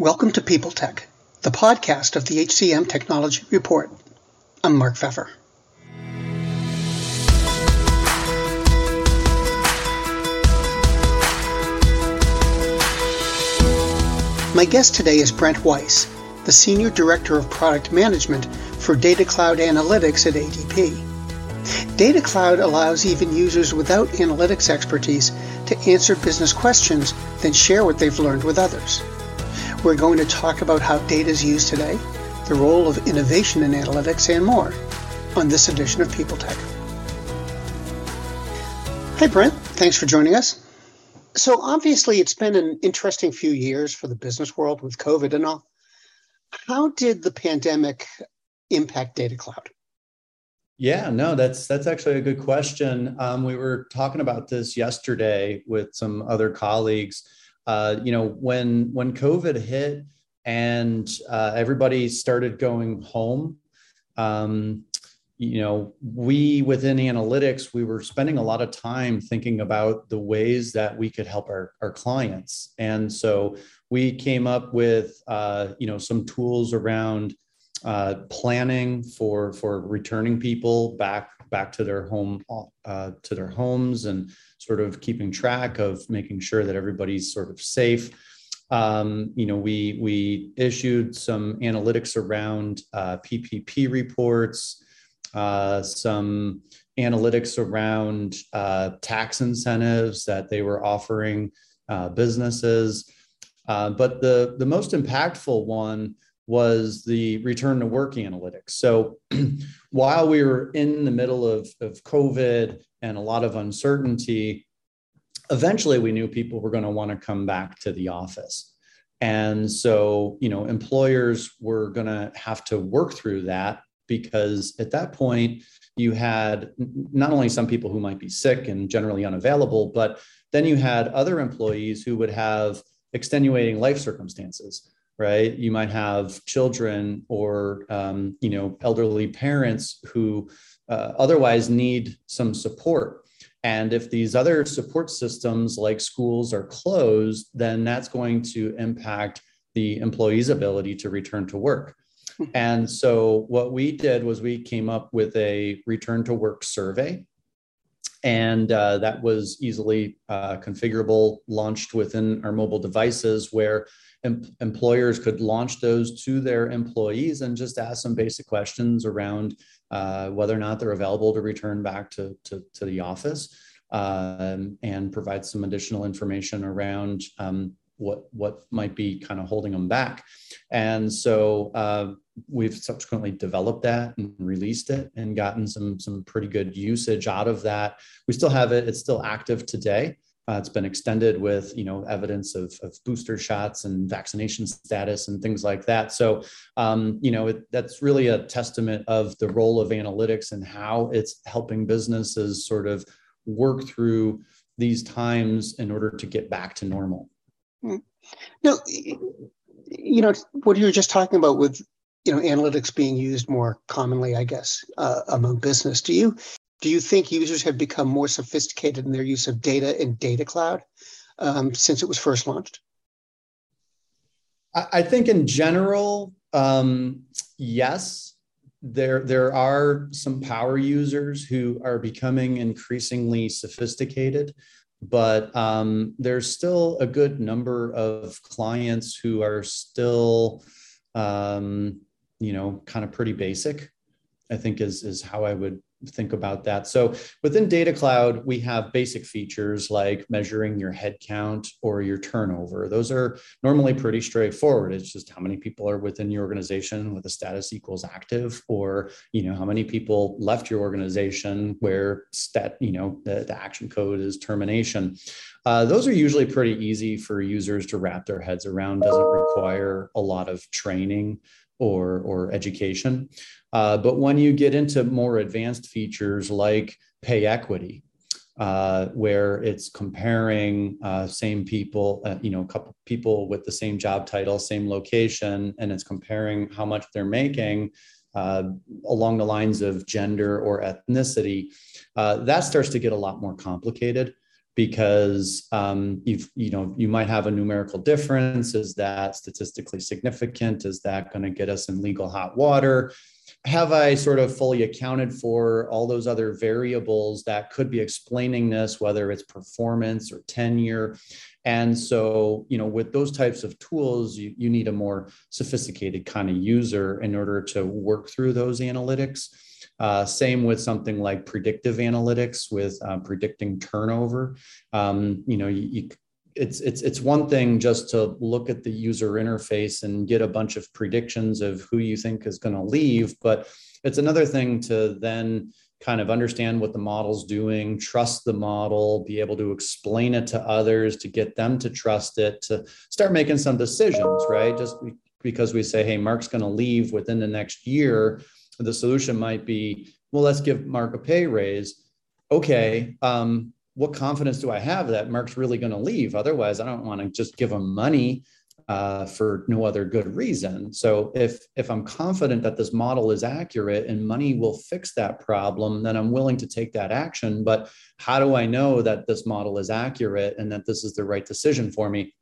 Welcome to People Tech, the podcast of the HCM Technology Report. I'm Mark Feffer. My guest today is Brent Weiss, the Senior Director of Product Management for Data Cloud Analytics at ADP. Data Cloud allows even users without analytics expertise to answer business questions, then share what they've learned with others. We're going to talk about how data is used today, the role of innovation in analytics, and more on this edition of People Tech. Hi, Brent. Thanks for joining us. So, obviously, it's been an interesting few years for the business world with COVID and all. How did the pandemic impact Data Cloud? Yeah, no, that's that's actually a good question. Um, we were talking about this yesterday with some other colleagues uh, you know, when when COVID hit and uh, everybody started going home, um, you know, we within analytics, we were spending a lot of time thinking about the ways that we could help our, our clients. And so we came up with, uh, you know, some tools around uh, planning for for returning people back back to their home uh, to their homes and sort of keeping track of making sure that everybody's sort of safe. Um, you know, we we issued some analytics around uh, PPP reports, uh, some analytics around uh, tax incentives that they were offering uh, businesses. Uh, but the the most impactful one was the return to work analytics. So while we were in the middle of, of COVID and a lot of uncertainty, eventually we knew people were going to want to come back to the office. And so, you know, employers were going to have to work through that because at that point, you had not only some people who might be sick and generally unavailable, but then you had other employees who would have extenuating life circumstances right? You might have children or um, you know elderly parents who uh, otherwise need some support. And if these other support systems like schools are closed then that's going to impact the employee's ability to return to work. Hmm. and so what we did was we came up with a return to work survey and uh, that was easily uh, configurable launched within our mobile devices where em- employers could launch those to their employees and just ask some basic questions around uh, whether or not they're available to return back to, to, to the office um, and provide some additional information around um, what what might be kind of holding them back. And so uh, we've subsequently developed that and released it and gotten some some pretty good usage out of that. We still have it; it's still active today. Uh, it's been extended with you know evidence of, of booster shots and vaccination status and things like that. So um, you know it, that's really a testament of the role of analytics and how it's helping businesses sort of work through these times in order to get back to normal. Hmm. No, you know what you were just talking about with you know analytics being used more commonly, I guess, uh, among business. Do you do you think users have become more sophisticated in their use of data in Data Cloud um, since it was first launched? I think in general, um, yes. There, there are some power users who are becoming increasingly sophisticated, but um, there's still a good number of clients who are still, um, you know, kind of pretty basic. I think is is how I would think about that. So within Data Cloud, we have basic features like measuring your headcount or your turnover. Those are normally pretty straightforward. It's just how many people are within your organization with a status equals active, or you know how many people left your organization where stat you know the, the action code is termination. Uh, those are usually pretty easy for users to wrap their heads around. Doesn't require a lot of training or or education. Uh, but when you get into more advanced features like pay equity, uh, where it's comparing uh, same people, uh, you know, a couple people with the same job title, same location, and it's comparing how much they're making uh, along the lines of gender or ethnicity, uh, that starts to get a lot more complicated because um, you've you know you might have a numerical difference. Is that statistically significant? Is that going to get us in legal hot water? Have i sort of fully accounted for all those other variables that could be explaining this whether it's performance or tenure? And so you know with those types of tools you, you need a more sophisticated kind of user in order to work through those analytics uh, same with something like predictive analytics with uh, predicting turnover. Um, you know, you, you, it's it's it's one thing just to look at the user interface and get a bunch of predictions of who you think is going to leave, but it's another thing to then kind of understand what the model's doing, trust the model, be able to explain it to others, to get them to trust it, to start making some decisions, right? Just because we say, hey, Mark's going to leave within the next year the solution might be, well, let's give Mark a pay raise. Okay, um, what confidence do I have that Mark's really going to leave? Otherwise, I don't want to just give him money uh, for no other good reason. So if if I'm confident that this model is accurate and money will fix that problem, then I'm willing to take that action. But how do I know that this model is accurate and that this is the right decision for me?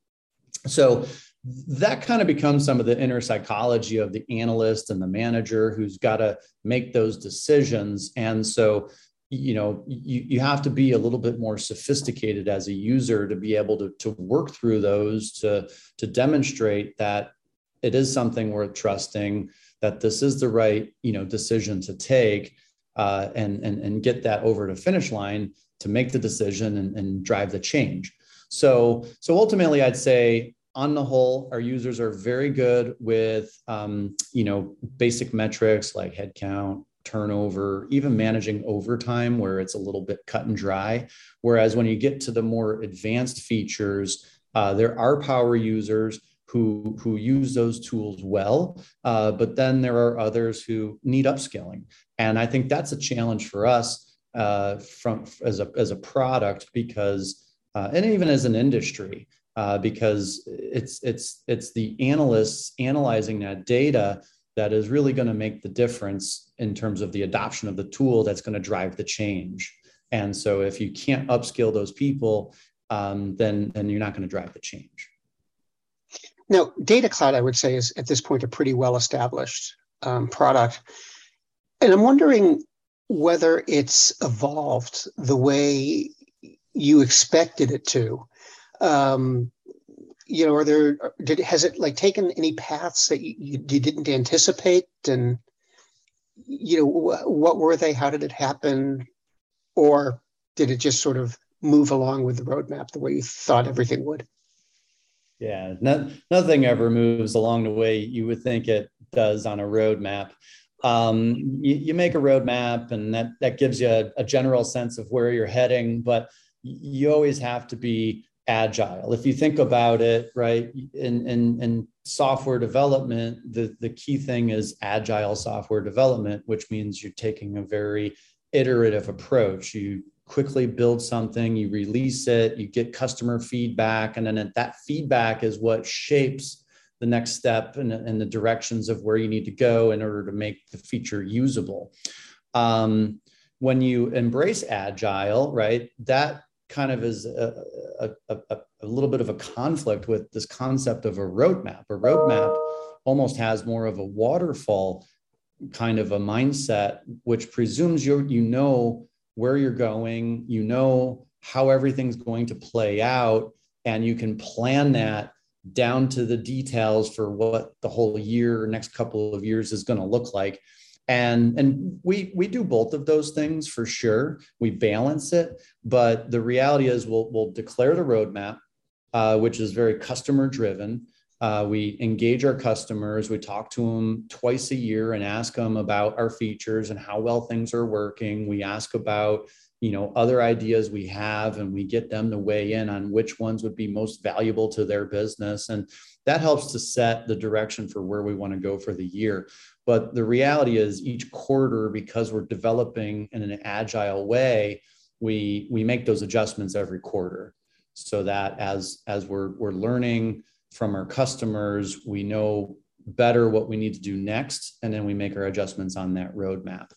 So that kind of becomes some of the inner psychology of the analyst and the manager who's got to make those decisions. And so you know you, you have to be a little bit more sophisticated as a user to be able to, to work through those to to demonstrate that it is something worth trusting that this is the right you know decision to take uh, and, and and get that over to finish line to make the decision and, and drive the change. So so ultimately i'd say on the whole, our users are very good with, um, you know, basic metrics like headcount, turnover, even managing overtime, where it's a little bit cut and dry. Whereas when you get to the more advanced features, uh, there are power users who who use those tools well, uh, but then there are others who need upskilling, and I think that's a challenge for us uh, from as a as a product because. Uh, and even as an industry, uh, because it's it's it's the analysts analyzing that data that is really going to make the difference in terms of the adoption of the tool that's going to drive the change. And so, if you can't upskill those people, um, then then you're not going to drive the change. Now, Data Cloud, I would say, is at this point a pretty well established um, product, and I'm wondering whether it's evolved the way you expected it to um, you know, are there did has it like taken any paths that you, you didn't anticipate, and you know, what were they? How did it happen, or did it just sort of move along with the roadmap the way you thought everything would? Yeah, no, nothing ever moves along the way you would think it does on a roadmap. Um, you, you, make a roadmap, and that that gives you a, a general sense of where you're heading, but you always have to be agile. If you think about it, right, in, in, in software development, the, the key thing is agile software development, which means you're taking a very iterative approach. You quickly build something, you release it, you get customer feedback, and then that feedback is what shapes the next step and, and the directions of where you need to go in order to make the feature usable. Um, when you embrace agile, right, that kind of is a, a, a, a, little bit of a conflict with this concept of a roadmap. A roadmap almost has more of a waterfall kind of a mindset, which presumes you you know where you're going, you know how everything's going to play out, and you can plan that down to the details for what the whole year, next couple of years is going to look like and and we we do both of those things for sure. We balance it but the reality is we'll we'll declare the roadmap uh, which is very customer driven. Uh, we engage our customers. We talk to them twice a year and ask them about our features and how well things are working. We ask about you know other ideas we have and we get them to weigh in on which ones would be most valuable to their business. And that helps to set the direction for where we want to go for the year. But the reality is each quarter because we're developing in an agile way we we make those adjustments every quarter. So that as as we're we're learning from our customers we know better what we need to do next and then we make our adjustments on that roadmap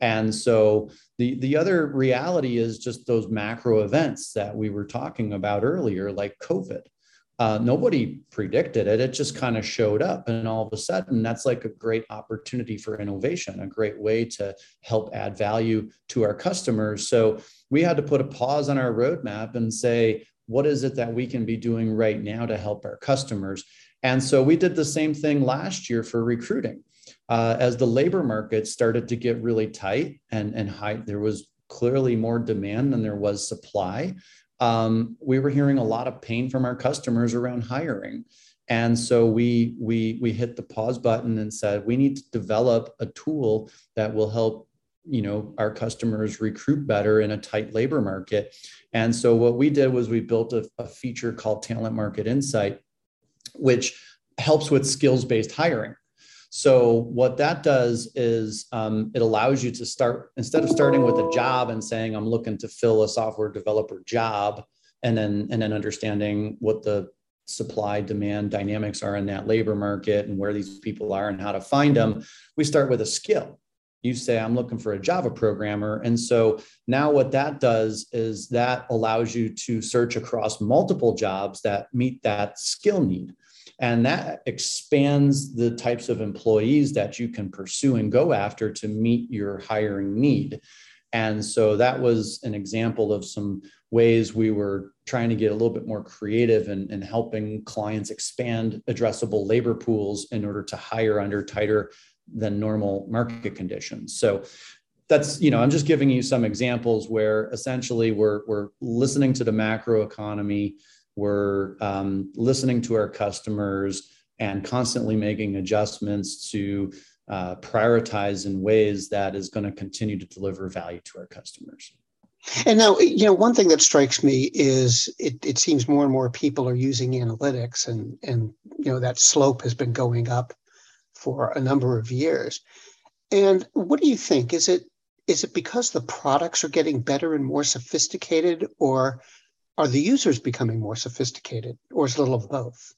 And so the, the other reality is just those macro events that we were talking about earlier, like COVID. Uh, nobody predicted it. It just kind of showed up. And all of a sudden, that's like a great opportunity for innovation, a great way to help add value to our customers. So we had to put a pause on our roadmap and say, what is it that we can be doing right now to help our customers? And so we did the same thing last year for recruiting. Uh, as the labor market started to get really tight and, and high, there was clearly more demand than there was supply um, we were hearing a lot of pain from our customers around hiring. And so we we we hit the pause button and said we need to develop a tool that will help you know our customers recruit better in a tight labor market. And so what we did was we built a, a feature called Talent Market Insight, which helps with skills based hiring. So what that does is um, it allows you to start instead of starting with a job and saying I'm looking to fill a software developer job, and then and then understanding what the supply demand dynamics are in that labor market and where these people are and how to find them. We start with a skill. You say I'm looking for a Java programmer, and so now what that does is that allows you to search across multiple jobs that meet that skill need. And that expands the types of employees that you can pursue and go after to meet your hiring need. And so that was an example of some ways we were trying to get a little bit more creative and, and helping clients expand addressable labor pools in order to hire under tighter than normal market conditions. So that's you know i'm just giving you some examples where essentially we're we're listening to the macro economy we're um, listening to our customers and constantly making adjustments to uh, prioritize in ways that is going to continue to deliver value to our customers. And now, you know, one thing that strikes me is it, it seems more and more people are using analytics, and and you know that slope has been going up for a number of years. And what do you think? Is it is it because the products are getting better and more sophisticated, or are the users becoming more sophisticated, or is it a little of both?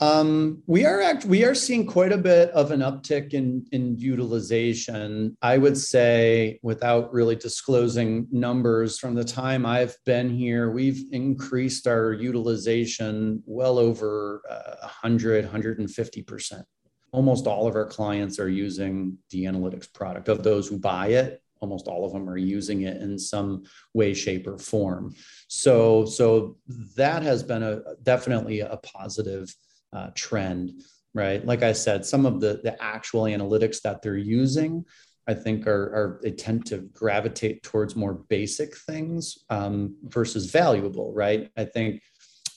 Um, we are act- we are seeing quite a bit of an uptick in in utilization. I would say, without really disclosing numbers, from the time I've been here, we've increased our utilization well over uh, 100, 150 percent. Almost all of our clients are using the analytics product. Of those who buy it, almost all of them are using it in some way shape or form. So so that has been a definitely a positive uh, trend right? Like i said some of the the actual analytics that they're using i think are, are they tend to gravitate towards more basic things um, versus valuable right? I think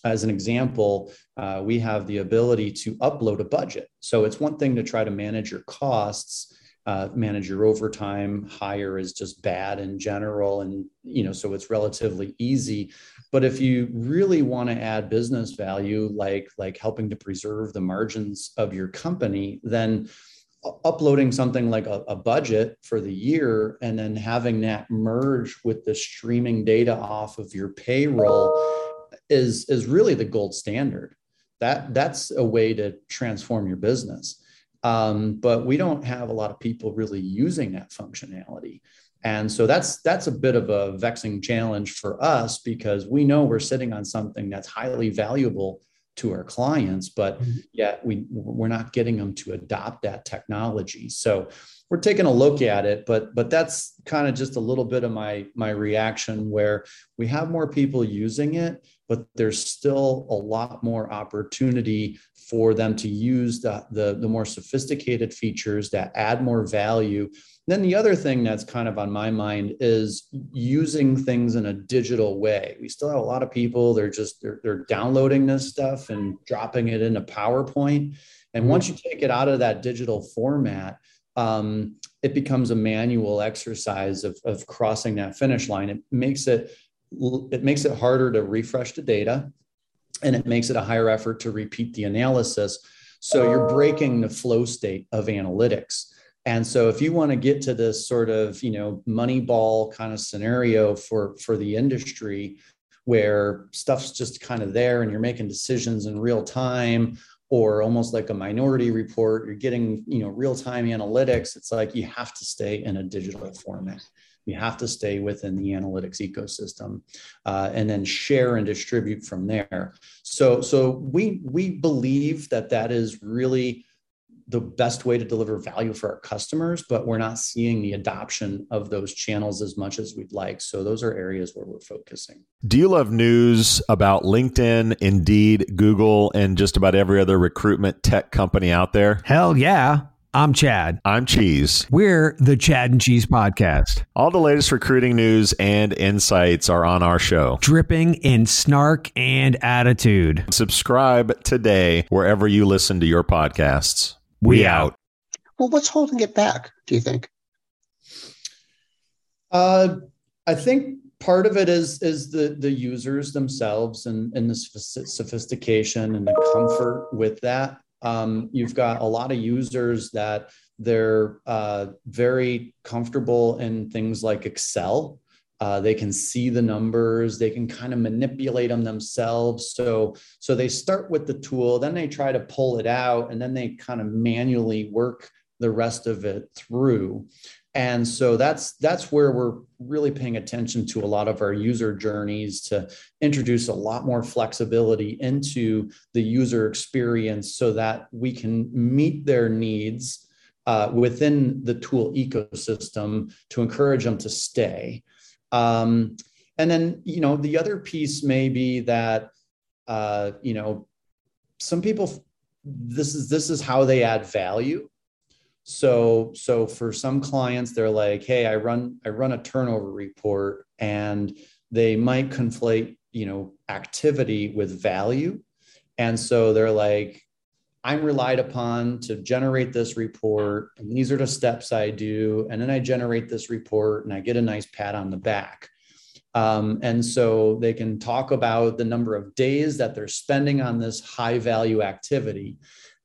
as an example, uh, we have the ability to upload a budget. So it's one thing to try to manage your costs uh, manage your overtime hire is just bad in general and you know so it's relatively easy. But if you really want to add business value like like helping to preserve the margins of your company then uploading something like a, a, budget for the year and then having that merge with the streaming data off of your payroll is is really the gold standard. That that's a way to transform your business um, but we don't have a lot of people really using that functionality and so that's that's a bit of a vexing challenge for us because we know we're sitting on something that's highly valuable to our clients but mm-hmm. yet we we're not getting them to adopt that technology so we're taking a look at it but but that's kind of just a little bit of my my reaction where we have more people using it but there's still a lot more opportunity for them to use the, the, the more sophisticated features that add more value. Then the other thing that's kind of on my mind is using things in a digital way. We still have a lot of people they're just they're, they're downloading this stuff and dropping it into powerpoint. And mm-hmm. once you take it out of that digital format um, it becomes a manual exercise of, of crossing that finish line. It makes it it makes it harder to refresh the data, and it makes it a higher effort to repeat the analysis. So you're breaking the flow state of analytics. And so if you want to get to this sort of you know Moneyball kind of scenario for for the industry where stuff's just kind of there and you're making decisions in real time or almost like a minority report you're getting you know real-time analytics it's like you have to stay in a digital format. You have to stay within the analytics ecosystem uh, and then share and distribute from there. So so we we believe that that is really the best way to deliver value for our customers, but we're not seeing the adoption of those channels as much as we'd like. So those are areas where we're focusing. Do you love news about LinkedIn, Indeed, Google, and just about every other recruitment tech company out there? Hell yeah. I'm Chad. I'm Cheese. We're the Chad and Cheese Podcast. All the latest recruiting news and insights are on our show, dripping in snark and attitude. Subscribe today wherever you listen to your podcasts. We out. Well, what's holding it back, do you think? Uh, I think part of it is is the the users themselves and and the sophistication and the comfort with that. Um, you've got a lot of users that they're uh, very comfortable in things like Excel uh, they can see the numbers. They can kind of manipulate them themselves. So, so they start with the tool, then they try to pull it out, and then they kind of manually work the rest of it through. And so that's that's where we're really paying attention to a lot of our user journeys to introduce a lot more flexibility into the user experience so that we can meet their needs uh, within the tool ecosystem to encourage them to stay. Um, and then, you know, the other piece may be that, uh, you know, some people, this is this is how they add value. So, so for some clients, they're like, hey, I run I run a turnover report, and they might conflate, you know, activity with value. And so they're like, I'm relied upon to generate this report, and these are the steps I do. And then I generate this report and I get a nice pat on the back. Um, and so they can talk about the number of days that they're spending on this high value activity.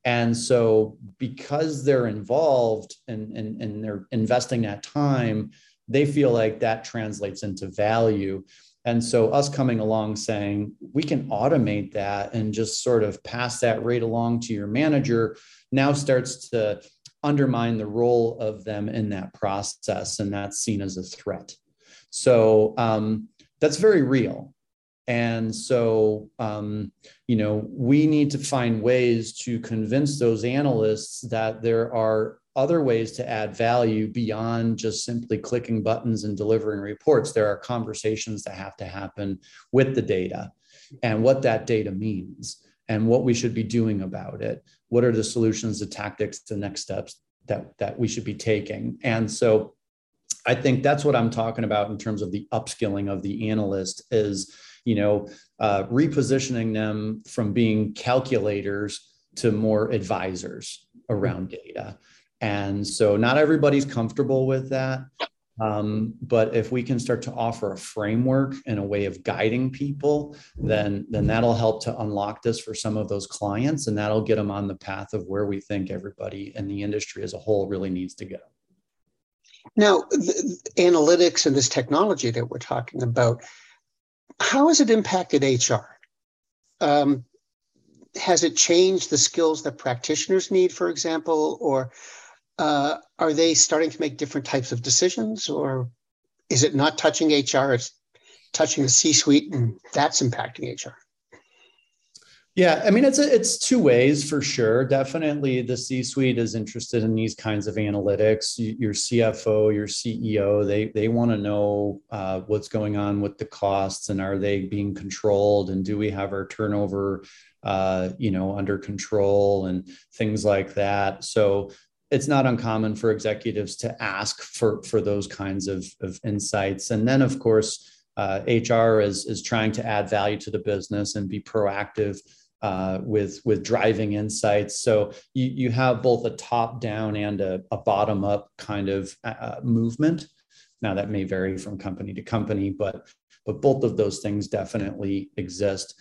And so, because they're involved and, and, and they're investing that time, they feel like that translates into value. And so, us coming along saying we can automate that and just sort of pass that rate along to your manager now starts to undermine the role of them in that process. And that's seen as a threat. So, um, that's very real. And so, um, you know, we need to find ways to convince those analysts that there are other ways to add value beyond just simply clicking buttons and delivering reports. There are conversations that have to happen with the data and what that data means and what we should be doing about it. What are the solutions, the tactics, the next steps that, that we should be taking? And so I think that's what I'm talking about in terms of the upskilling of the analyst is, you know, uh, repositioning them from being calculators to more advisors around data and so not everybody's comfortable with that. Um, but if we can start to offer a framework and a way of guiding people, then then that'll help to unlock this for some of those clients, and that'll get them on the path of where we think everybody in the industry as a whole really needs to go. Now, analytics and this technology that we're talking about, how has it impacted HR? Um, has it changed the skills that practitioners need, for example, or uh, are they starting to make different types of decisions, or is it not touching HR? It's touching the C-suite, and that's impacting HR. Yeah, I mean it's a, it's two ways for sure. Definitely, the C-suite is interested in these kinds of analytics. Your CFO, your CEO, they they want to know uh, what's going on with the costs and are they being controlled and do we have our turnover, uh, you know, under control and things like that. So it's not uncommon for executives to ask for for those kinds of, of insights. And then of course uh, hr is is trying to add value to the business and be proactive uh, with with driving insights. So you, you have both a top down and a, a bottom up kind of uh, movement. Now that may vary from company to company but but both of those things definitely exist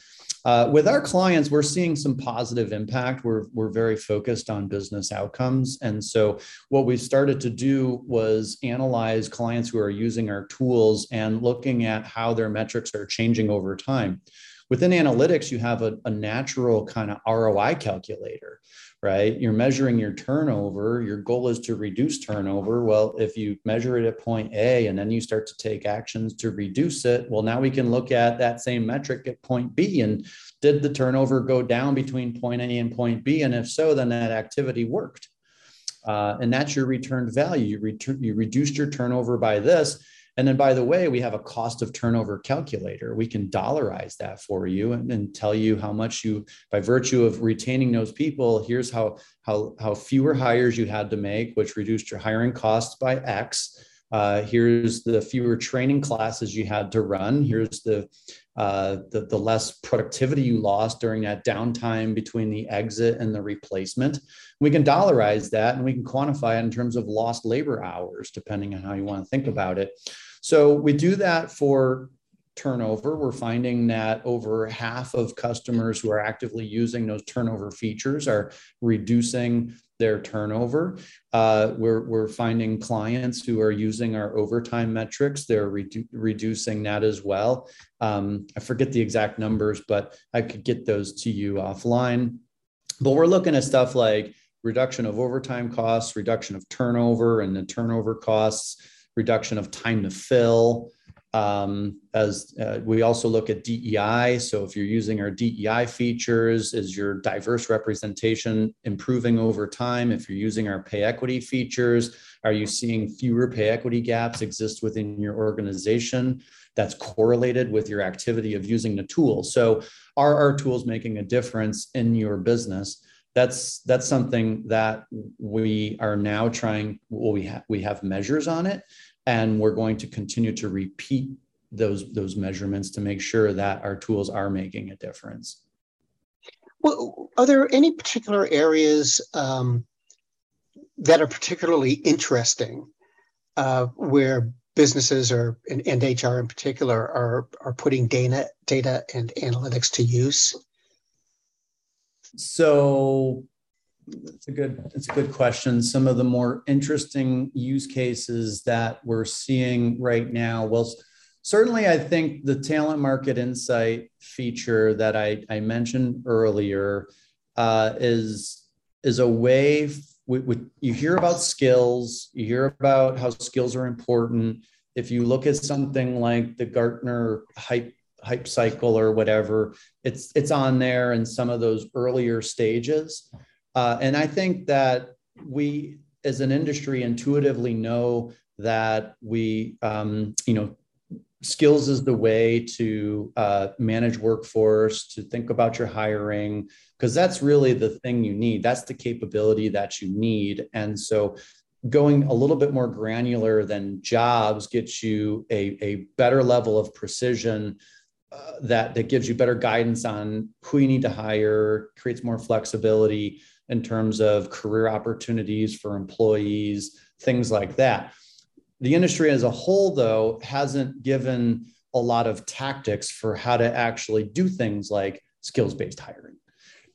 uh, with our clients, we're seeing some positive impact. We're, we're very focused on business outcomes. And so, what we started to do was analyze clients who are using our tools and looking at how their metrics are changing over time. Within analytics, you have a, a natural kind of ROI calculator, right? You're measuring your turnover. Your goal is to reduce turnover. Well, if you measure it at point A and then you start to take actions to reduce it, well, now we can look at that same metric at point B and did the turnover go down between point A and point B? And if so, then that activity worked. Uh, and that's your returned value. You, return, you reduced your turnover by this. And then, by the way, we have a cost of turnover calculator. We can dollarize that for you and, and, tell you how much you, by virtue of retaining those people, here's how, how, how fewer hires you had to make, which reduced your hiring costs by X. Uh, here's the fewer training classes you had to run. Here's the, uh, the, the less productivity you lost during that downtime between the exit and the replacement. We can dollarize that and we can quantify it in terms of lost labor hours, depending on how you want to think about it. So we do that for turnover. We're finding that over half of customers who are actively using those turnover features are reducing their turnover. Uh, we're, we're finding clients who are using our overtime metrics, they're redu- reducing that as well. Um, I forget the exact numbers, but I could get those to you offline. But we're looking at stuff like reduction of overtime costs, reduction of turnover and the turnover costs, reduction of time to fill, um, as uh, we also look at DEI. So if you're using our DEI features, is your diverse representation improving over time? If you're using our pay equity features, are you seeing fewer pay equity gaps exist within your organization? That's correlated with your activity of using the tool. So are our tools making a difference in your business? That's that's something that we are now trying. Well, we have we have measures on it, and we're going to continue to repeat those those measurements to make sure that our tools are making a difference. Well are there any particular areas um, that are particularly interesting uh, where businesses are and, and, hr in particular are are putting data data and analytics to use? So it's a good it's a good question. Some of the more interesting use cases that we're seeing right now. Well, certainly I think the talent market insight feature that I, I mentioned earlier uh, is is a way. We, we, you hear about skills. You hear about how skills are important. If you look at something like the Gartner hype hype cycle or whatever, it's it's on there in some of those earlier stages. Uh, and I think that we, as an industry, intuitively know that we, um, you know, skills is the way to uh, manage workforce, to think about your hiring, because that's really the thing you need. That's the capability that you need. And so going a little bit more granular than jobs gets you a, a better level of precision uh, that, that gives you better guidance on who you need to hire, creates more flexibility in terms of career opportunities for employees, things like that. The industry as a whole, though, hasn't given a lot of tactics for how to actually do things like skills based hiring.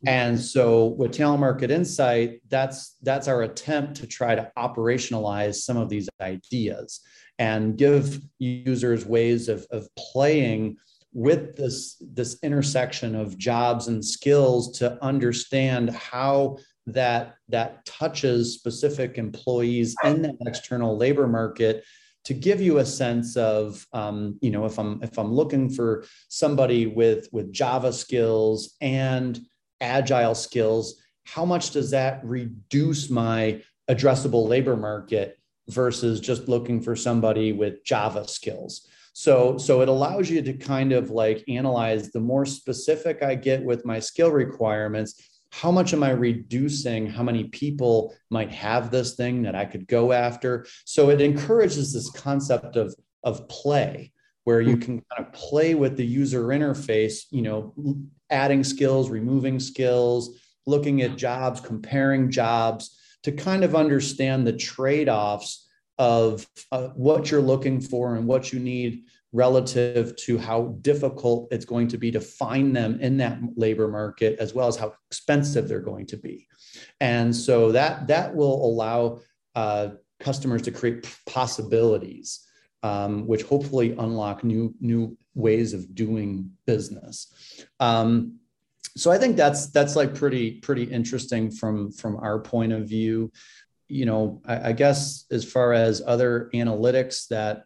And so with talent market insight, that's that's our attempt to try to operationalize some of these ideas and give users ways of, of playing with this this intersection of jobs and skills to understand how that that touches specific employees in that external labor market to give you a sense of um, you know if i'm if i'm looking for somebody with with java skills and agile skills how much does that reduce my addressable labor market versus just looking for somebody with java skills so, so it allows you to kind of like analyze the more specific I get with my skill requirements, how much am I reducing how many people might have this thing that I could go after? So it encourages this concept of, of play where you hmm. can kind of play with the user interface, you know, adding skills, removing skills, looking at jobs, comparing jobs to kind of understand the trade-offs of uh, what you're looking for and what you need relative to how difficult it's going to be to find them in that labor market as well as how expensive they're going to be and so that that will allow uh, customers to create possibilities um, which hopefully unlock new new ways of doing business. Um, so I think that's that's like pretty pretty interesting from from our point of view. You know, I, I guess as far as other analytics that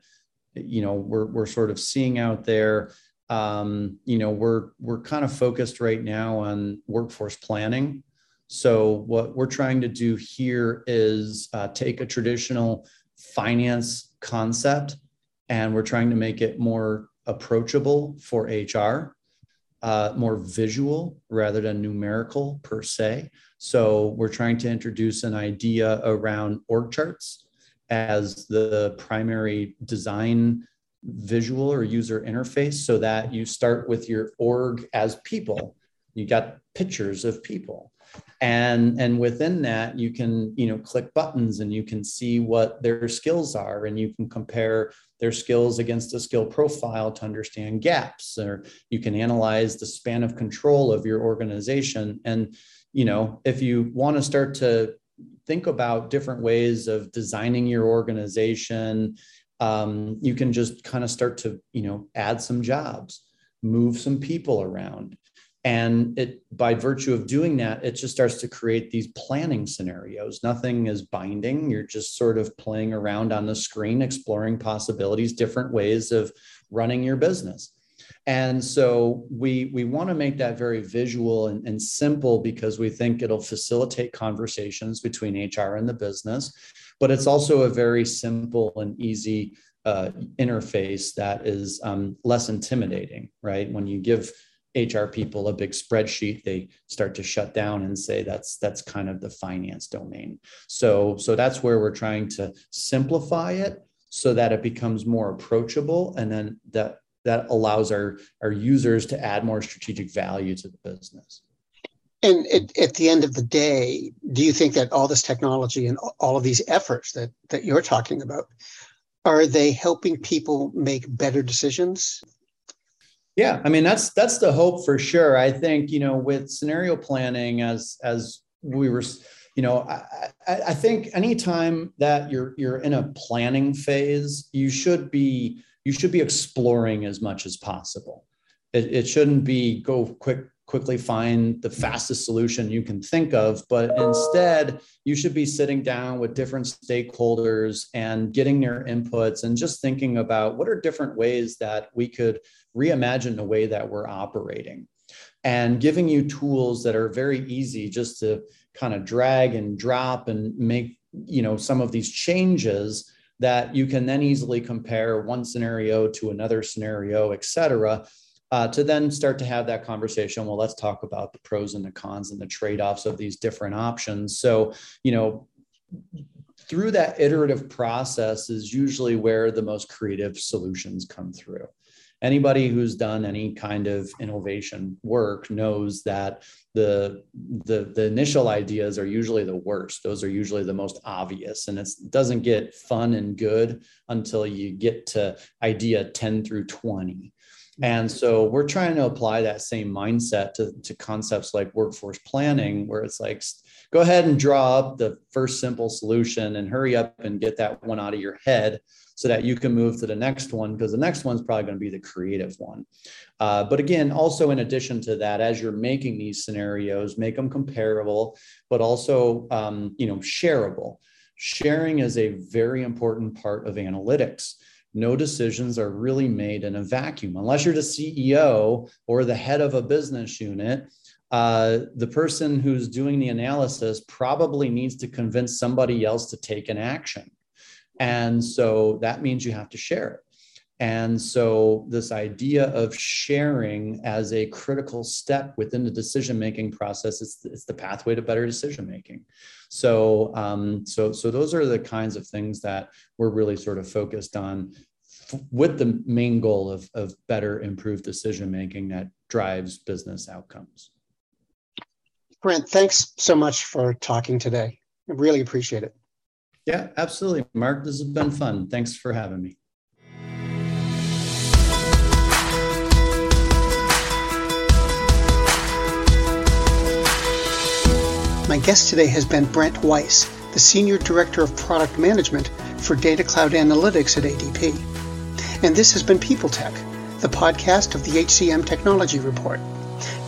you know we're we're sort of seeing out there um, you know we're we're kind of focused right now on workforce planning. So what we're trying to do here is uh, take a traditional finance concept and we're trying to make it more approachable for hr uh, more visual rather than numerical per se so we're trying to introduce an idea around org charts as the primary design visual or user interface so that you start with your org as people. You got pictures of people. And and within that you can you know click buttons and you can see what their skills are and you can compare their skills against a skill profile to understand gaps or you can analyze the span of control of your organization. And you know if you want to start to think about different ways of designing your organization um, you can just kind of start to you know add some jobs move some people around. And it by virtue of doing that it just starts to create these planning scenarios. Nothing is binding. You're just sort of playing around on the screen exploring possibilities different ways of running your business and so we we want to make that very visual and, and simple because we think it'll facilitate conversations between hr and the business but it's also a very simple and easy uh, interface that is um, less intimidating, right? When you give HR people a big spreadsheet, they start to shut down and say that's that's kind of the finance domain. So so that's where we're trying to simplify it so that it becomes more approachable, and then that that allows our our users to add more strategic value to the business. And at, at, the end of the day, do you think that all this technology and all of these efforts that, that you're talking about, are they helping people make better decisions? Yeah, I mean that's that's the hope for sure. I think you know with scenario planning, as as we were, you know, I, I think anytime that you're you're in a planning phase, you should be you should be exploring as much as possible. It, it shouldn't be go quick quickly find the fastest solution you can think of, but instead, you should be sitting down with different stakeholders and getting their inputs and just thinking about what are different ways that we could reimagine the way that we're operating and giving you tools that are very easy just to kind of drag and drop and make you know some of these changes that you can then easily compare one scenario to another scenario et cetera uh, to then start to have that conversation. Well, let's talk about the pros and the cons and the trade offs of these different options. So, you know, through that iterative process is usually where the most creative solutions come through. Anybody who's done any kind of innovation work knows that the, the, the initial ideas are usually the worst. Those are usually the most obvious, and it doesn't get fun and good until you get to idea 10 through 20 and so we're trying to apply that same mindset to, to concepts like workforce planning, where it's like, go ahead and draw up the first simple solution and hurry up and get that one out of your head so that you can move to the next one because the next one's probably going to be the creative one. Uh, but again, also in addition to that, as you're making these scenarios, make them comparable, but also um, you know shareable. Sharing is a very important part of analytics no decisions are really made in a vacuum. Unless you're the CEO or the head of a business unit, uh, the person who's doing the analysis probably needs to convince somebody else to take an action. And so that means you have to share it. And so, this idea of sharing as a critical step within the decision making process is it's the pathway to better decision making. So, um, so, so those are the kinds of things that we're really sort of focused on f- with the main goal of, of better, improved decision making that drives business outcomes. Brent, thanks so much for talking today. I really appreciate it. Yeah, absolutely. Mark, this has been fun. Thanks for having me. My guest today has been Brent Weiss, the Senior Director of Product Management for Data Cloud Analytics at ADP. And this has been People Tech, the podcast of the HCM Technology Report.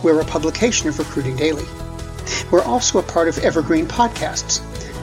We're a publication of Recruiting Daily. We're also a part of Evergreen Podcasts.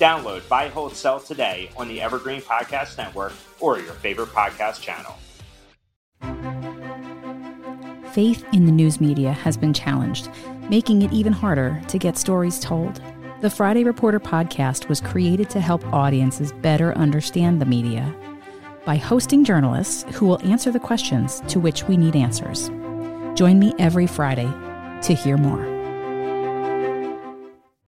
Download Buy, Hold, Sell today on the Evergreen Podcast Network or your favorite podcast channel. Faith in the news media has been challenged, making it even harder to get stories told. The Friday Reporter podcast was created to help audiences better understand the media by hosting journalists who will answer the questions to which we need answers. Join me every Friday to hear more.